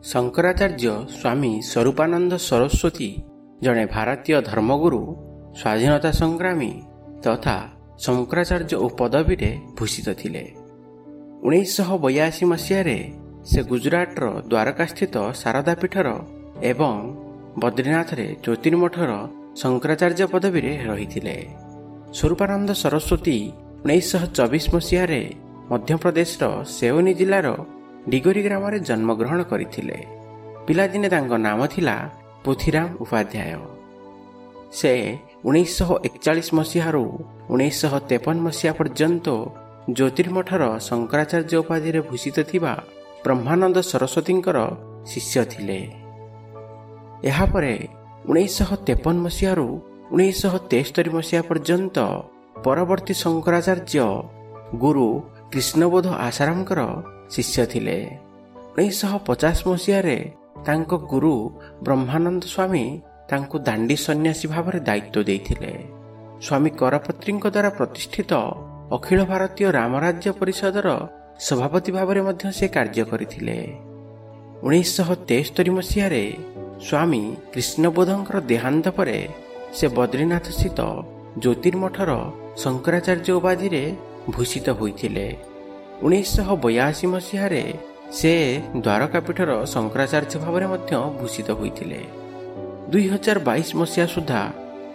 ଶଙ୍କରାଚାର୍ଯ୍ୟ ସ୍ୱାମୀ ସ୍ୱରୂପାନନ୍ଦ ସରସ୍ୱତୀ ଜଣେ ଭାରତୀୟ ଧର୍ମଗୁରୁ ସ୍ୱାଧୀନତା ସଂଗ୍ରାମୀ ତଥା ଶଙ୍କରାଚାର୍ଯ୍ୟ ଓ ପଦବୀରେ ଭୂଷିତ ଥିଲେ। ଉଣେଇଶହ ବୟାଅଶୀ ମସିହାରେ ସେ ଗୁଜରାଟର ଦ୍ୱାରକାସ୍ଥିତ ଶାରଦା ପୀଠର ଏବଂ ବଦ୍ରିନାଥରେ ଜ୍ୟୋତିର୍ମଠର ଶଙ୍କରାଚାର୍ଯ୍ୟ ପଦବୀରେ ରହିଥିଲେ। ସ୍ୱରୂପାନନ୍ଦ ସରସ୍ୱତୀ ଉଣେଇଶହ ଚବିଶ ମସିହାରେ ମଧ୍ୟପ୍ରଦେଶର ସେଓନି ଜିଲ୍ଲାର ଡିଗୋରି ଗ୍ରାମରେ ଜନ୍ମଗ୍ରହଣ କରିଥିଲେ। ପିଲାଦିନେ ତାଙ୍କ ନାମ ଥିଲା ପୃଥ୍ୱୀରାମ ଉପାଧ୍ୟାୟ। ସେ ଉଣେଇଶହ ଏକଚାଳିଶ ମସିହାରୁ ଉଣେଇଶହ ତେପନ ମସିହା ପର୍ଯ୍ୟନ୍ତ ଜ୍ୟୋତିର୍ମଠର ଶଙ୍କରାଚାର୍ଯ୍ୟ ଉପାଧିରେ ଭୂଷିତ ଥିବା ବ୍ରହ୍ମାନନ୍ଦ ସରସ୍ୱତୀଙ୍କର ଶିଷ୍ୟ ଥିଲେ। ଏହାପରେ ଉଣେଇଶହ ତେପନ ମସିହାରୁ ଉଣେଇଶହ ତେସ୍ତରୀ ମସିହା ପର୍ଯ୍ୟନ୍ତ ପରବର୍ତ୍ତୀ ଶଙ୍କରାଚାର୍ଯ୍ୟ ଗୁରୁ କୃଷ୍ଣବୋଧ ଆଶାରାମଙ୍କର ଶିଷ୍ୟ ଥିଲେ। ଉଣେଇଶହ ପଚାଶ ମସିହାରେ ତାଙ୍କ ଗୁରୁ ବ୍ରହ୍ମାନନ୍ଦ ସ୍ୱାମୀ ତାଙ୍କୁ ଦାଣ୍ଡି ସନ୍ନ୍ୟାସୀ ଭାବରେ ଦାୟିତ୍ୱ ଦେଇଥିଲେ। ସ୍ୱାମୀ କରପତ୍ରୀଙ୍କ ଦ୍ୱାରା ପ୍ରତିଷ୍ଠିତ ଅଖିଳ ଭାରତୀୟ ରାମରାଜ୍ୟ ପରିଷଦର ସଭାପତି ଭାବରେ ମଧ୍ୟ ସେ କାର୍ଯ୍ୟ କରିଥିଲେ। ଉଣେଇଶହ ତେସ୍ତରୀ ମସିହାରେ ସ୍ୱାମୀ କୃଷ୍ଣବୋଧଙ୍କର ଦେହାନ୍ତ ପରେ ସେ ବଦ୍ରିନାଥ ସ୍ଥିତ ଜ୍ୟୋତିର୍ମଠର ଶଙ୍କରାଚାର୍ଯ୍ୟ ଉପାଧିରେ ଭୂଷିତ ହୋଇଥିଲେ। ଉଣେଇଶହ ବୟାଅଶୀ ମସିହାରେ ସେ ଦ୍ୱାରକାପୀଠର ଶଙ୍କରାଚାର୍ଯ୍ୟ ଭାବରେ ମଧ୍ୟ ଭୂଷିତ ହୋଇଥିଲେ। ଦୁଇ ହଜାର ବାଇଶ ମସିହା ସୁଦ୍ଧା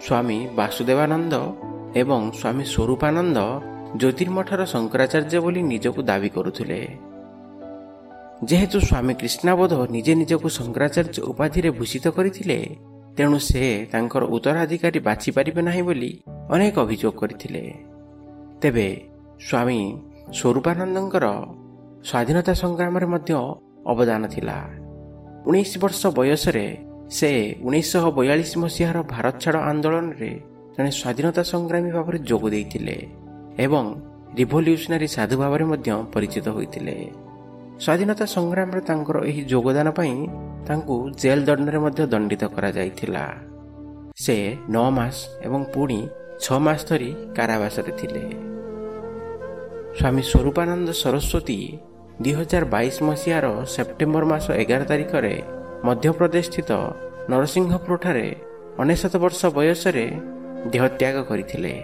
ସ୍ୱାମୀ ବାସୁଦେବାନନ୍ଦ ଏବଂ ସ୍ୱାମୀ ସ୍ୱରୂପାନନ୍ଦ ଜ୍ୟୋତିର୍ମଠର ଶଙ୍କରାଚାର୍ଯ୍ୟ ବୋଲି ନିଜକୁ ଦାବି କରୁଥିଲେ। ଯେହେତୁ ସ୍ୱାମୀ କୃଷ୍ଣାବୋଧ ନିଜେ ନିଜକୁ ଶଙ୍କରାଚାର୍ଯ୍ୟ ଉପାଧିରେ ଭୂଷିତ କରିଥିଲେ ତେଣୁ ସେ ତାଙ୍କର ଉତ୍ତରାଧିକାରୀ ବାଛିପାରିବେ ନାହିଁ ବୋଲି ଅନେକ ଅଭିଯୋଗ କରିଥିଲେ। ତେବେ ସ୍ୱାମୀ ସ୍ୱରୂପାନନ୍ଦଙ୍କର ସ୍ୱାଧୀନତା ସଂଗ୍ରାମରେ ମଧ୍ୟ ଅବଦାନ ଥିଲା। ଉଣେଇଶ ବର୍ଷ ବୟସରେ ସେ ଉଣେଇଶହ ବୟାଳିଶ ମସିହାର ଭାରତ ଛାଡ଼ ଆନ୍ଦୋଳନରେ ଜଣେ ସ୍ୱାଧୀନତା ସଂଗ୍ରାମୀ ଭାବରେ ଯୋଗ ଦେଇଥିଲେ ଏବଂ ରିଭଲ୍ୟୁସନାରୀ ସାଧୁ ଭାବରେ ମଧ୍ୟ ପରିଚିତ ହୋଇଥିଲେ। ସ୍ୱାଧୀନତା ସଂଗ୍ରାମରେ ତାଙ୍କର ଏହି ଯୋଗଦାନ ପାଇଁ ତାଙ୍କୁ ଜେଲ୍ ଦଣ୍ଡରେ ମଧ୍ୟ ଦଣ୍ଡିତ କରାଯାଇଥିଲା। ସେ ନଅ ମାସ ଏବଂ ପୁଣି ଛଅ ମାସ ଧରି କାରାବାସରେ ଥିଲେ। ସ୍ୱାମୀ ସ୍ୱରୂପାନନ୍ଦ ସରସ୍ୱତୀ ଦୁଇହଜାର ବାଇଶ ମସିହାର ସେପ୍ଟେମ୍ବର ମାସ ଏଗାର ତାରିଖରେ ମଧ୍ୟପ୍ରଦେଶ ସ୍ଥିତ ନରସିଂହପୁରଠାରେ ଅନେଶତ ବର୍ଷ ବୟସରେ ଦେହତ୍ୟାଗ କରିଥିଲେ।